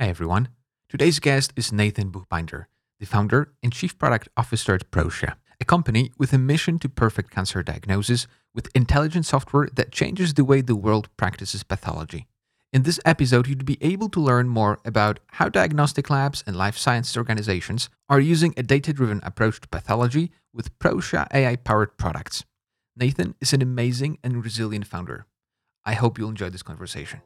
Hey everyone. Today's guest is Nathan Buchbinder, the founder and chief product officer at Proscia, a company with a mission to perfect cancer diagnosis with intelligent software that changes the way the world practices pathology. In this episode, you'd be able to learn more about how diagnostic labs and life sciences organizations are using a data driven approach to pathology with Proscia AI powered products. Nathan is an amazing and resilient founder. I hope you'll enjoy this conversation.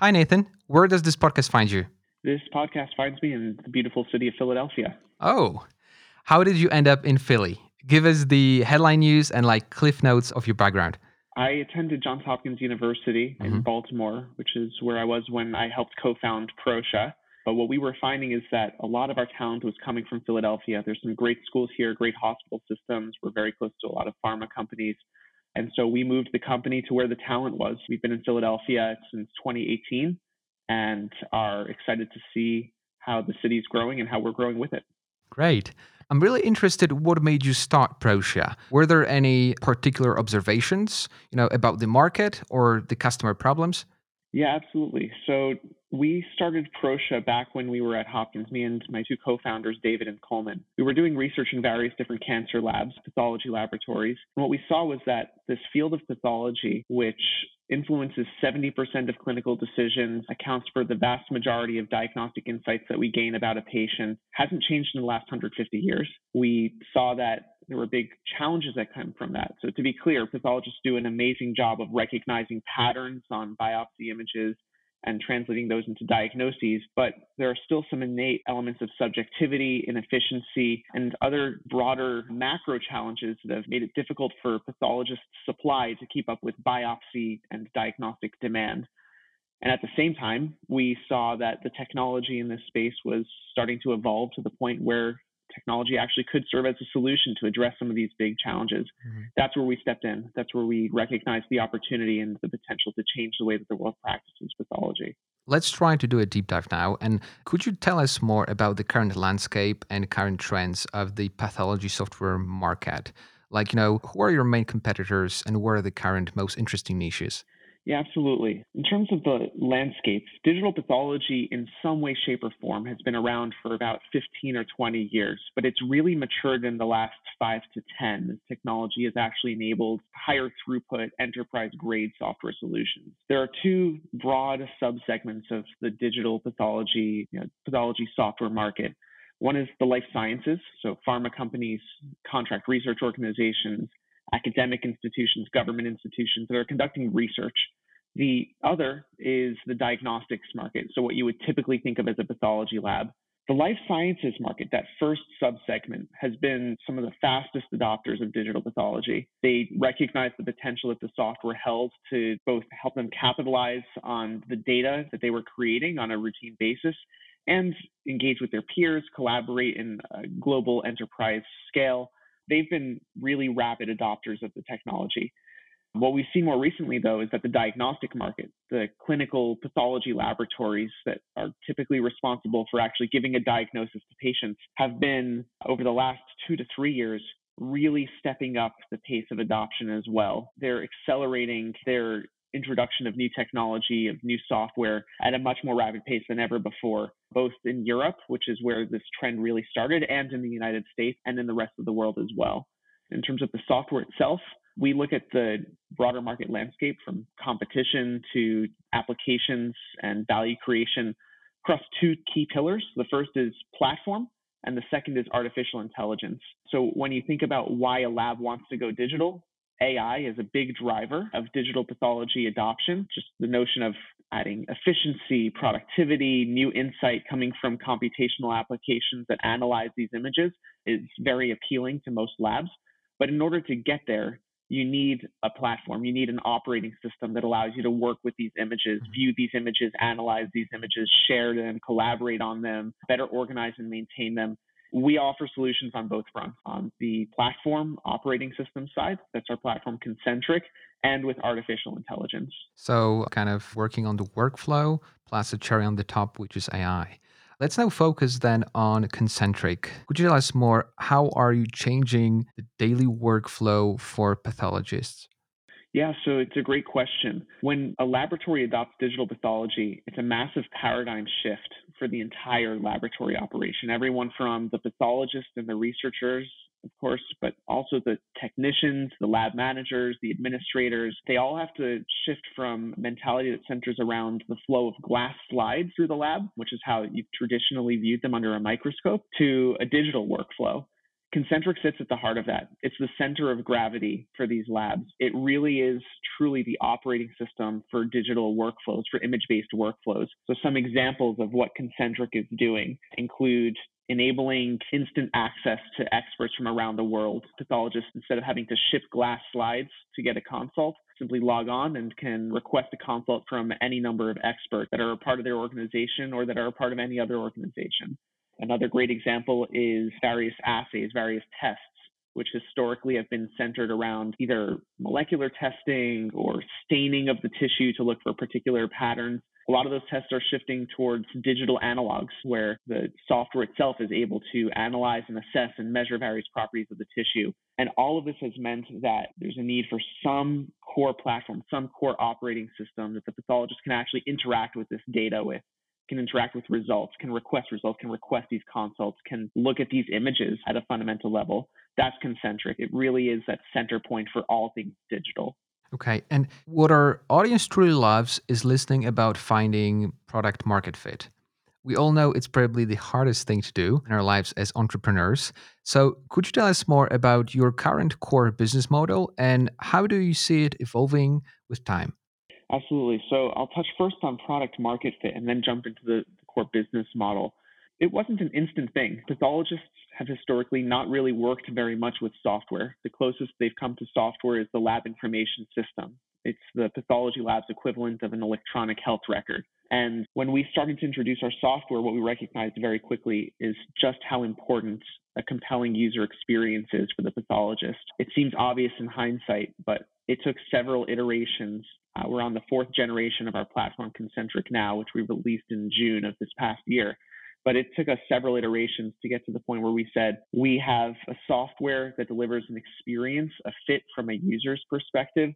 Hi, Nathan. Where does this podcast find you? This podcast finds me in the beautiful city of Philadelphia. Oh, how did you end up in Philly? Give us the headline news and like cliff notes of your background. I attended Johns Hopkins University in Mhm. Baltimore, which is where I was when I helped co-found Proscia. But what we were finding is that a lot of our talent was coming from Philadelphia. There's some great schools here, great hospital systems. We're very close to a lot of pharma companies. And so we moved the company to where the talent was. We've been in Philadelphia since 2018 and are excited to see how the city's growing and how we're growing with it. Great. I'm really interested what made you start Proscia. Were there any particular observations, you know, about the market or the customer problems? Yeah, absolutely. So we started Proscia back when we were at Hopkins, me and my two co-founders, David and Coleman. We were doing research in various different cancer labs, pathology laboratories. And what we saw was that this field of pathology, which influences 70% of clinical decisions, accounts for the vast majority of diagnostic insights that we gain about a patient, hasn't changed in the last 150 years. We saw that there were big challenges that come from that. So, to be clear, pathologists do an amazing job of recognizing patterns on biopsy images and translating those into diagnoses, but there are still some innate elements of subjectivity, inefficiency, and other broader macro challenges that have made it difficult for pathologists' supply to keep up with biopsy and diagnostic demand. And at the same time, we saw that the technology in this space was starting to evolve to the point where technology actually could serve as a solution to address some of these big challenges. Mhm. That's where we stepped in. That's where we recognized the opportunity and the potential to change the way that the world practices pathology. Let's try to do a deep dive now. And could you tell us more about the current landscape and current trends of the pathology software market? Like, you know, who are your main competitors and what are the current most interesting niches? Yeah, absolutely. In terms of the landscape, digital pathology in some way, shape, or form has been around for about 15 or 20 years, but it's really matured in the last five to 10 as technology has actually enabled higher throughput, enterprise grade software solutions. There are two broad subsegments of the digital pathology, you know, pathology software market. One is the life sciences, so pharma companies, contract research organizations, academic institutions, government institutions that are conducting research. The other is the diagnostics market, so what you would typically think of as a pathology lab. The life sciences market, that first subsegment, has been some of the fastest adopters of digital pathology. They recognize the potential that the software held to both help them capitalize on the data that they were creating on a routine basis and engage with their peers, collaborate in a global enterprise scale they've been really rapid adopters of the technology. What we've seen more recently, though, is that the diagnostic market, the clinical pathology laboratories that are typically responsible for actually giving a diagnosis to patients, have been, over the last two to three years, really stepping up the pace of adoption as well. They're accelerating their introduction of new technology, of new software at a much more rapid pace than ever before, both in Europe, which is where this trend really started, and in the United States and in the rest of the world as well. In terms of the software itself, we look at the broader market landscape from competition to applications and value creation across two key pillars. The first is platform, and the second is artificial intelligence. So when you think about why a lab wants to go digital, AI is a big driver of digital pathology adoption. Just the notion of adding efficiency, productivity, new insight coming from computational applications that analyze these images is very appealing to most labs. But in order to get there, you need a platform, you need an operating system that allows you to work with these images, mm-hmm. view these images, analyze these images, share them, collaborate on them, better organize and maintain them. We offer solutions on both fronts on the platform operating system side, that's our platform Concentriq, and with artificial intelligence. So, kind of working on the workflow plus a cherry on the top, which is AI. Let's now focus then on Concentriq. Could you tell us more? How are you changing the daily workflow for pathologists? Yeah, so it's a great question. When a laboratory adopts digital pathology, it's a massive paradigm shift for the entire laboratory operation. Everyone from the pathologists and the researchers, of course, but also the technicians, the lab managers, the administrators, they all have to shift from mentality that centers around the flow of glass slides through the lab, which is how you've traditionally viewed them under a microscope, to a digital workflow Concentriq sits at the heart of that. It's the center of gravity for these labs. It really is truly the operating system for digital workflows, for image based workflows. So, some examples of what Concentriq is doing include enabling instant access to experts from around the world. Pathologists, instead of having to ship glass slides to get a consult, simply log on and can request a consult from any number of experts that are a part of their organization or that are a part of any other organization. Another great example is various assays, various tests, which historically have been centered around either molecular testing or staining of the tissue to look for particular patterns. A lot of those tests are shifting towards digital analogs, where the software itself is able to analyze and assess and measure various properties of the tissue. And all of this has meant that there's a need for some core platform, some core operating system that the pathologist can actually interact with this data with can interact with results, can request results, can request these consults, can look at these images at a fundamental level. That's Concentriq. It really is that center point for all things digital. Okay. And what our audience truly loves is listening about finding product market fit. We all know it's probably the hardest thing to do in our lives as entrepreneurs. So, could you tell us more about your current core business model and how do you see it evolving with time? Absolutely. So I'll touch first on product market fit and then jump into the, the core business model. It wasn't an instant thing. Pathologists have historically not really worked very much with software. The closest they've come to software is the lab information system. It's the pathology lab's equivalent of an electronic health record. And when we started to introduce our software, what we recognized very quickly is just how important a compelling user experience is for the pathologist. It seems obvious in hindsight, but it took several iterations uh, we're on the fourth generation of our platform, Concentriq now, which we released in June of this past year. But it took us several iterations to get to the point where we said we have a software that delivers an experience, a fit from a user's perspective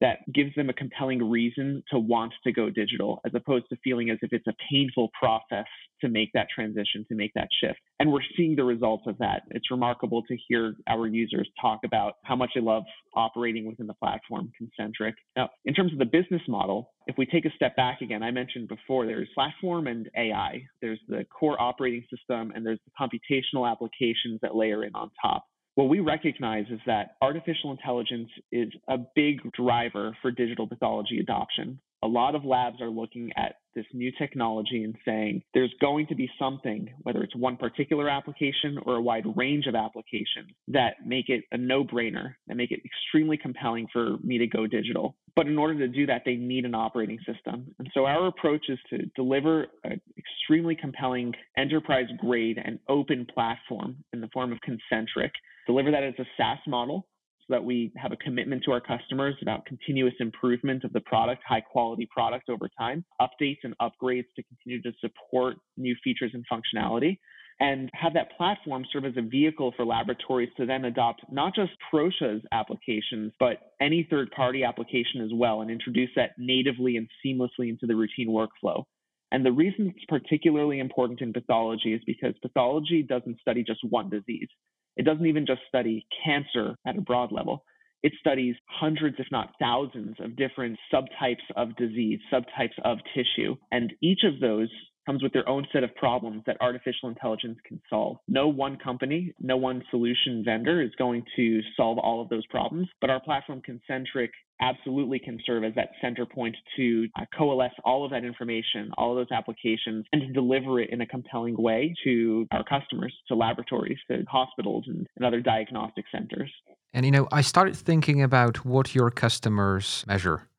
that gives them a compelling reason to want to go digital, as opposed to feeling as if it's a painful process to make that transition, to make that shift. And we're seeing the results of that. It's remarkable to hear our users talk about how much they love operating within the platform Concentriq. Now, in terms of the business model, if we take a step back again, I mentioned before there's platform and AI, there's the core operating system, and there's the computational applications that layer in on top what we recognize is that artificial intelligence is a big driver for digital pathology adoption. A lot of labs are looking at this new technology and saying there's going to be something, whether it's one particular application or a wide range of applications, that make it a no brainer, that make it extremely compelling for me to go digital. But in order to do that, they need an operating system. And so our approach is to deliver an extremely compelling enterprise grade and open platform in the form of Concentriq, deliver that as a SaaS model so that we have a commitment to our customers about continuous improvement of the product, high quality product over time, updates and upgrades to continue to support new features and functionality, and have that platform serve as a vehicle for laboratories to then adopt not just Proscia's applications, but any third party application as well, and introduce that natively and seamlessly into the routine workflow. And the reason it's particularly important in pathology is because pathology doesn't study just one disease. It doesn't even just study cancer at a broad level. It studies hundreds, if not thousands, of different subtypes of disease, subtypes of tissue. And each of those comes with their own set of problems that artificial intelligence can solve. No one company, no one solution vendor is going to solve all of those problems, but our platform Concentriq absolutely can serve as that center point to uh, coalesce all of that information, all of those applications, and to deliver it in a compelling way to our customers, to laboratories, to hospitals, and, and other diagnostic centers. And you know, I started thinking about what your customers measure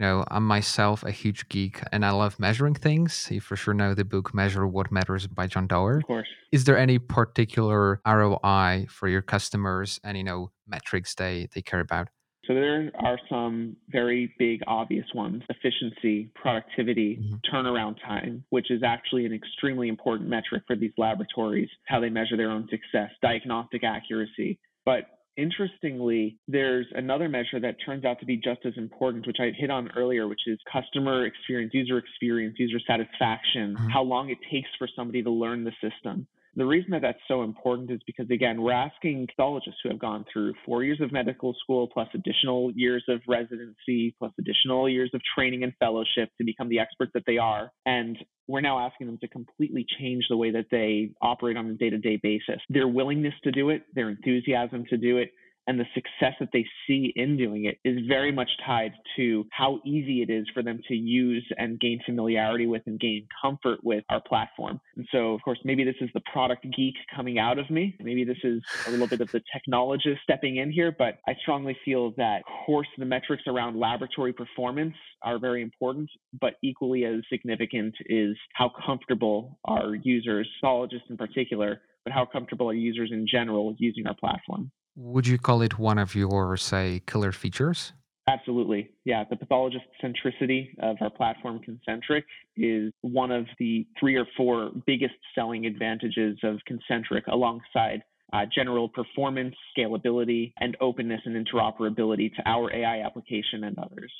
You know, I'm myself a huge geek and I love measuring things. You for sure know the book Measure What Matters by John Doerr. Of course. Is there any particular ROI for your customers and, you know, metrics they, they care about? So there are some very big obvious ones efficiency, productivity, mm-hmm. turnaround time, which is actually an extremely important metric for these laboratories, how they measure their own success, diagnostic accuracy. But Interestingly, there's another measure that turns out to be just as important, which I hit on earlier, which is customer experience, user experience, user satisfaction, mm-hmm. how long it takes for somebody to learn the system. The reason that that's so important is because, again, we're asking pathologists who have gone through four years of medical school, plus additional years of residency, plus additional years of training and fellowship to become the experts that they are. And we're now asking them to completely change the way that they operate on a day to day basis. Their willingness to do it, their enthusiasm to do it, and the success that they see in doing it is very much tied to how easy it is for them to use and gain familiarity with and gain comfort with our platform. And so, of course, maybe this is the product geek coming out of me. Maybe this is a little bit of the technologist stepping in here, but I strongly feel that, of course, the metrics around laboratory performance are very important, but equally as significant is how comfortable our users, pathologists in particular, but how comfortable are users in general using our platform. Would you call it one of your, say, killer features? Absolutely. Yeah. The pathologist centricity of our platform, Concentriq, is one of the three or four biggest selling advantages of Concentriq alongside uh, general performance, scalability, and openness and interoperability to our AI application and others.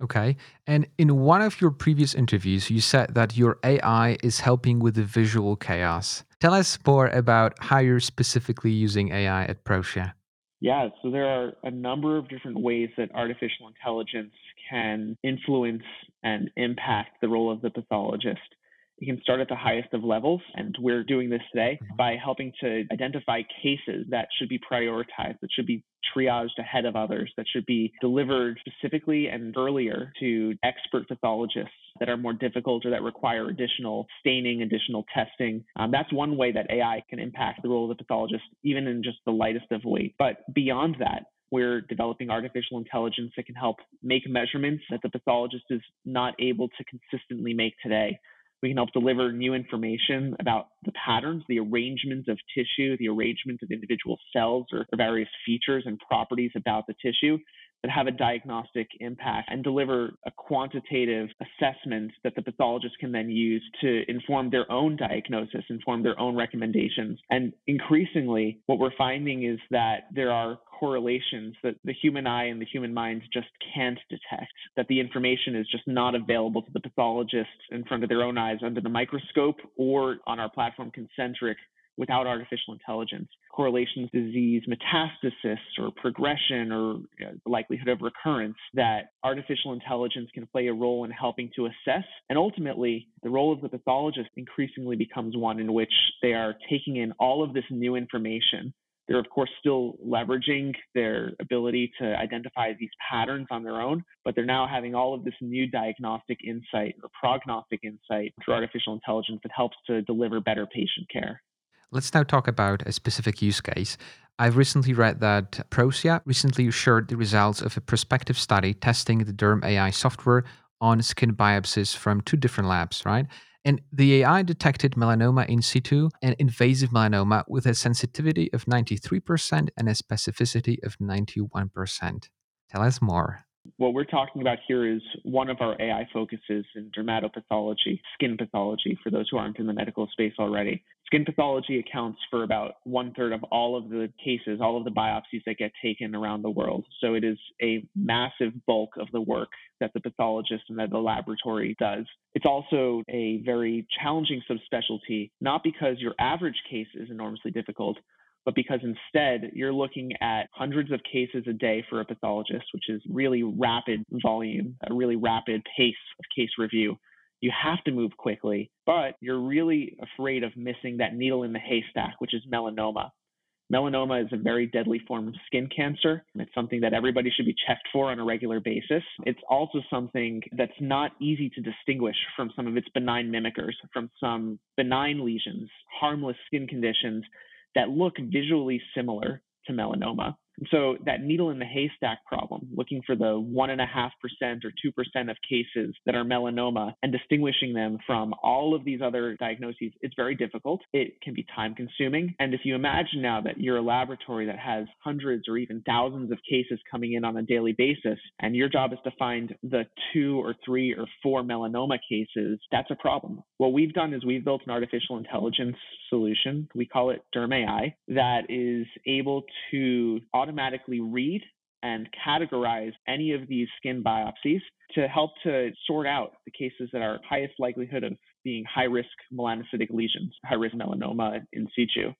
Okay. And in one of your previous interviews, you said that your AI is helping with the visual chaos. Tell us more about how you're specifically using AI at Proscia. Yeah, so there are a number of different ways that artificial intelligence can influence and impact the role of the pathologist. It can start at the highest of levels, and we're doing this today mm-hmm. by helping to identify cases that should be prioritized, that should be triaged ahead of others, that should be delivered specifically and earlier to expert pathologists that are more difficult or that require additional staining, additional testing. Um, that's one way that AI can impact the role of the pathologist, even in just the lightest of ways. But beyond that, we're developing artificial intelligence that can help make measurements that the pathologist is not able to consistently make today. We can help deliver new information about the patterns, the arrangement of tissue, the arrangement of individual cells or, or various features and properties about the tissue that have a diagnostic impact and deliver a quantitative assessment that the pathologist can then use to inform their own diagnosis, inform their own recommendations. And increasingly, what we're finding is that there are correlations that the human eye and the human mind just can't detect, that the information is just not available to the pathologist in front of their own eyes under the microscope or on our platform Concentriq without artificial intelligence. Correlations, disease, metastasis, or progression, or you know, the likelihood of recurrence, that artificial intelligence can play a role in helping to assess. And ultimately, the role of the pathologist increasingly becomes one in which they are taking in all of this new information. They're, of course, still leveraging their ability to identify these patterns on their own, but they're now having all of this new diagnostic insight or prognostic insight through artificial intelligence that helps to deliver better patient care. Let's now talk about a specific use case. I've recently read that Proscia recently shared the results of a prospective study testing the Derm AI software on skin biopsies from two different labs, right? And the AI detected melanoma in situ and invasive melanoma with a sensitivity of 93% and a specificity of 91%. Tell us more. What we're talking about here is one of our AI focuses in dermatopathology, skin pathology, for those who aren't in the medical space already. Skin pathology accounts for about one third of all of the cases, all of the biopsies that get taken around the world. So it is a massive bulk of the work that the pathologist and that the laboratory does. It's also a very challenging subspecialty, not because your average case is enormously difficult, but because instead you're looking at hundreds of cases a day for a pathologist, which is really rapid volume, a really rapid pace of case review. You have to move quickly, but you're really afraid of missing that needle in the haystack, which is melanoma. Melanoma is a very deadly form of skin cancer. It's something that everybody should be checked for on a regular basis. It's also something that's not easy to distinguish from some of its benign mimickers, from some benign lesions, harmless skin conditions that look visually similar to melanoma. So that needle in the haystack problem, looking for the 1.5% or 2% of cases that are melanoma and distinguishing them from all of these other diagnoses, it's very difficult. It can be time consuming. And if you imagine now that you're a laboratory that has hundreds or even thousands of cases coming in on a daily basis, and your job is to find the two or three or four melanoma cases, that's a problem. What we've done is we've built an artificial intelligence solution. We call it Derm AI that is able to automatically read and categorize any of these skin biopsies to help to sort out the cases that are highest likelihood of being high risk melanocytic lesions, high risk melanoma in situ.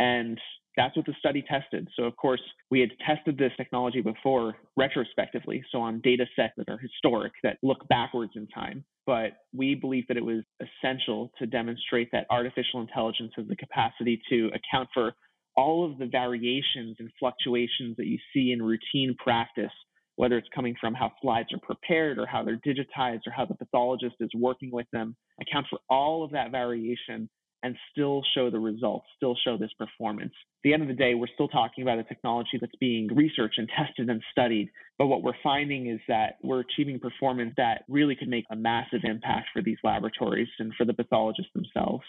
And that's what the study tested. So, of course, we had tested this technology before retrospectively, so on data sets that are historic, that look backwards in time. But we believe that it was essential to demonstrate that artificial intelligence has the capacity to account for all of the variations and fluctuations that you see in routine practice, whether it's coming from how slides are prepared or how they're digitized or how the pathologist is working with them, account for all of that variation and still show the results, still show this performance. At the end of the day, we're still talking about a technology that's being researched and tested and studied. But what we're finding is that we're achieving performance that really could make a massive impact for these laboratories and for the pathologists themselves.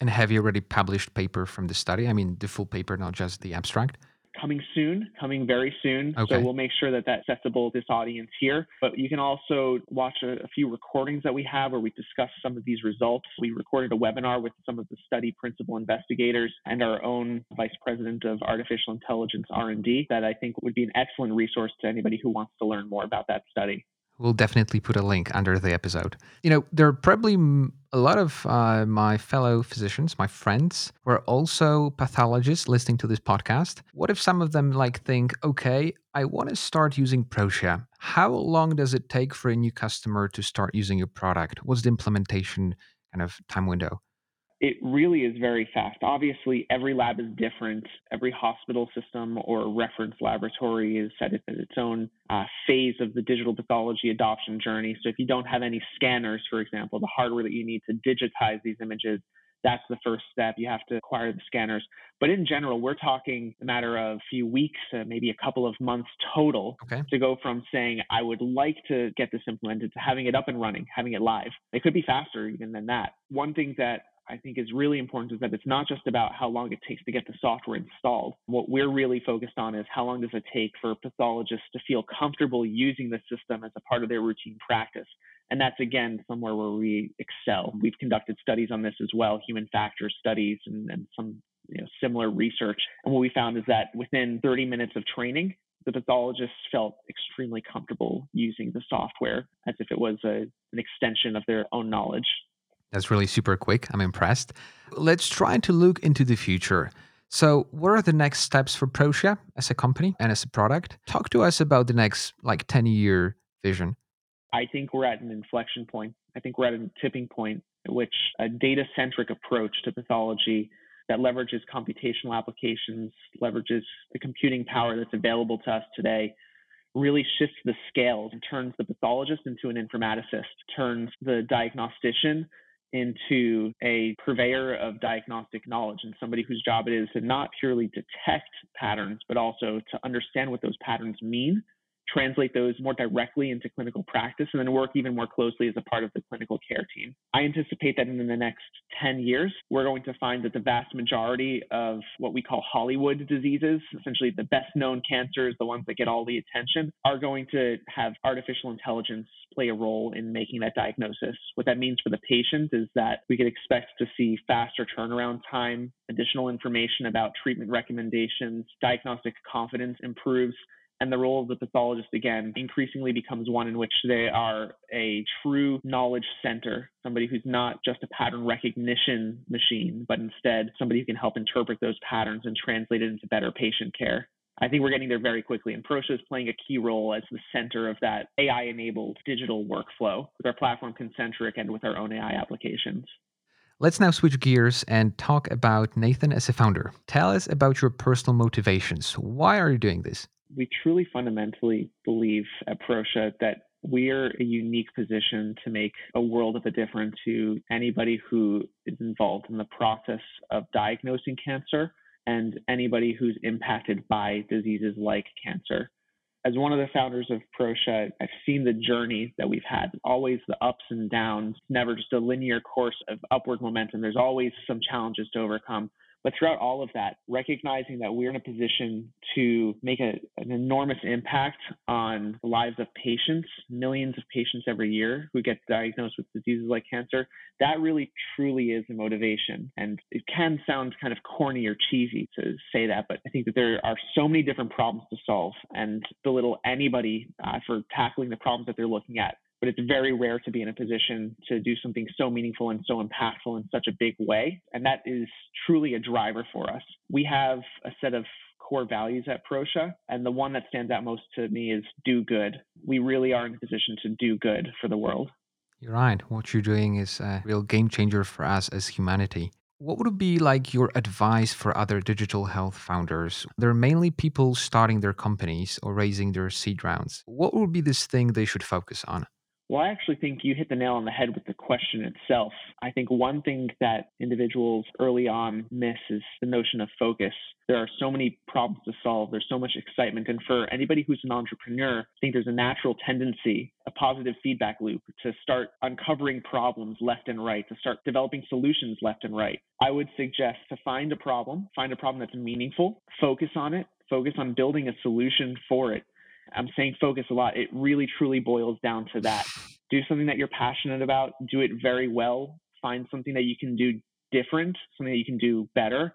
And have you already published paper from the study? I mean, the full paper, not just the abstract? Coming soon, coming very soon. Okay. So we'll make sure that that's accessible to this audience here. But you can also watch a, a few recordings that we have where we discuss some of these results. We recorded a webinar with some of the study principal investigators and our own vice president of artificial intelligence R&D that I think would be an excellent resource to anybody who wants to learn more about that study. We'll definitely put a link under the episode. You know, there are probably a lot of uh, my fellow physicians, my friends, who are also pathologists listening to this podcast. What if some of them like think, okay, I want to start using Proscia. How long does it take for a new customer to start using your product? What's the implementation kind of time window? It really is very fast. Obviously, every lab is different. Every hospital system or reference laboratory is set at its own uh, phase of the digital pathology adoption journey. So, if you don't have any scanners, for example, the hardware that you need to digitize these images, that's the first step. You have to acquire the scanners. But in general, we're talking a matter of a few weeks, uh, maybe a couple of months total okay. to go from saying, I would like to get this implemented to having it up and running, having it live. It could be faster even than that. One thing that I think is really important is that it's not just about how long it takes to get the software installed. What we're really focused on is how long does it take for pathologists to feel comfortable using the system as a part of their routine practice. And that's again somewhere where we excel. We've conducted studies on this as well, human factors studies and, and some you know, similar research. And what we found is that within 30 minutes of training, the pathologists felt extremely comfortable using the software as if it was a, an extension of their own knowledge. That's really super quick. I'm impressed. Let's try to look into the future. So, what are the next steps for Proscia as a company and as a product? Talk to us about the next like 10 year vision. I think we're at an inflection point. I think we're at a tipping point which a data centric approach to pathology that leverages computational applications, leverages the computing power that's available to us today, really shifts the scales and turns the pathologist into an informaticist, turns the diagnostician into a purveyor of diagnostic knowledge and somebody whose job it is to not purely detect patterns, but also to understand what those patterns mean translate those more directly into clinical practice and then work even more closely as a part of the clinical care team. I anticipate that in the next 10 years, we're going to find that the vast majority of what we call Hollywood diseases, essentially the best known cancers, the ones that get all the attention, are going to have artificial intelligence play a role in making that diagnosis. What that means for the patient is that we could expect to see faster turnaround time, additional information about treatment recommendations, diagnostic confidence improves, and the role of the pathologist, again, increasingly becomes one in which they are a true knowledge center, somebody who's not just a pattern recognition machine, but instead somebody who can help interpret those patterns and translate it into better patient care. I think we're getting there very quickly, and Proscia is playing a key role as the center of that AI enabled digital workflow with our platform Concentriq and with our own AI applications. Let's now switch gears and talk about Nathan as a founder. Tell us about your personal motivations. Why are you doing this? We truly fundamentally believe at Proscia that we're a unique position to make a world of a difference to anybody who is involved in the process of diagnosing cancer and anybody who's impacted by diseases like cancer. As one of the founders of Proscia, I've seen the journey that we've had, always the ups and downs, never just a linear course of upward momentum. There's always some challenges to overcome. But throughout all of that, recognizing that we're in a position to make a, an enormous impact on the lives of patients, millions of patients every year who get diagnosed with diseases like cancer, that really truly is a motivation. And it can sound kind of corny or cheesy to say that, but I think that there are so many different problems to solve and belittle anybody uh, for tackling the problems that they're looking at but it's very rare to be in a position to do something so meaningful and so impactful in such a big way. And that is truly a driver for us. We have a set of core values at Proscia, and the one that stands out most to me is do good. We really are in a position to do good for the world. You're right. What you're doing is a real game changer for us as humanity. What would be like your advice for other digital health founders? They're mainly people starting their companies or raising their seed rounds. What would be this thing they should focus on? Well, I actually think you hit the nail on the head with the question itself. I think one thing that individuals early on miss is the notion of focus. There are so many problems to solve, there's so much excitement. And for anybody who's an entrepreneur, I think there's a natural tendency, a positive feedback loop, to start uncovering problems left and right, to start developing solutions left and right. I would suggest to find a problem, find a problem that's meaningful, focus on it, focus on building a solution for it I'm saying focus a lot. It really truly boils down to that. Do something that you're passionate about, do it very well, find something that you can do different, something that you can do better,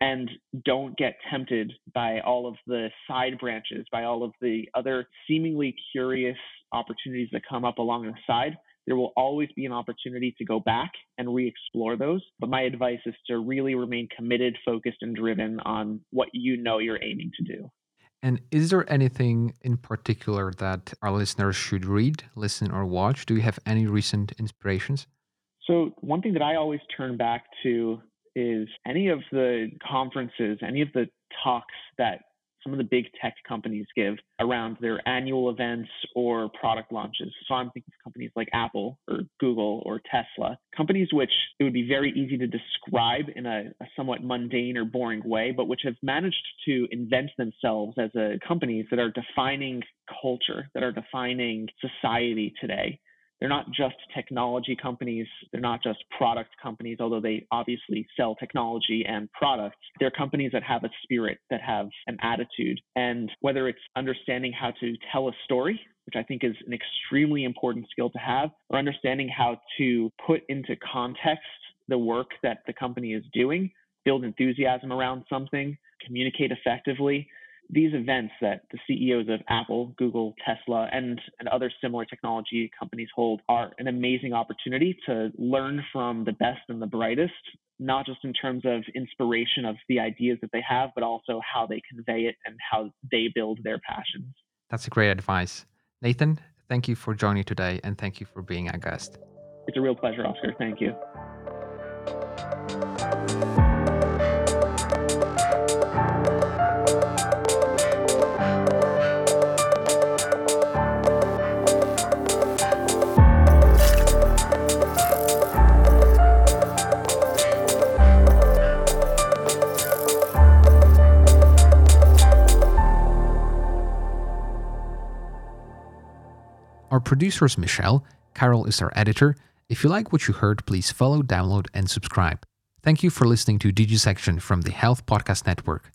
and don't get tempted by all of the side branches, by all of the other seemingly curious opportunities that come up along the side. There will always be an opportunity to go back and re explore those. But my advice is to really remain committed, focused, and driven on what you know you're aiming to do. And is there anything in particular that our listeners should read, listen, or watch? Do you have any recent inspirations? So, one thing that I always turn back to is any of the conferences, any of the talks that some of the big tech companies give around their annual events or product launches. So I'm thinking of companies like Apple or Google or Tesla, companies which it would be very easy to describe in a, a somewhat mundane or boring way, but which have managed to invent themselves as a companies that are defining culture, that are defining society today they're not just technology companies. They're not just product companies, although they obviously sell technology and products. They're companies that have a spirit, that have an attitude. And whether it's understanding how to tell a story, which I think is an extremely important skill to have, or understanding how to put into context the work that the company is doing, build enthusiasm around something, communicate effectively, these events that the CEOs of Apple, Google, Tesla, and, and other similar technology companies hold are an amazing opportunity to learn from the best and the brightest, not just in terms of inspiration of the ideas that they have, but also how they convey it and how they build their passions. That's a great advice. Nathan, thank you for joining today and thank you for being our guest. It's a real pleasure, Oscar. Thank you. Producer is Michelle. Carol is our editor. If you like what you heard, please follow, download, and subscribe. Thank you for listening to DigiSection from the Health Podcast Network.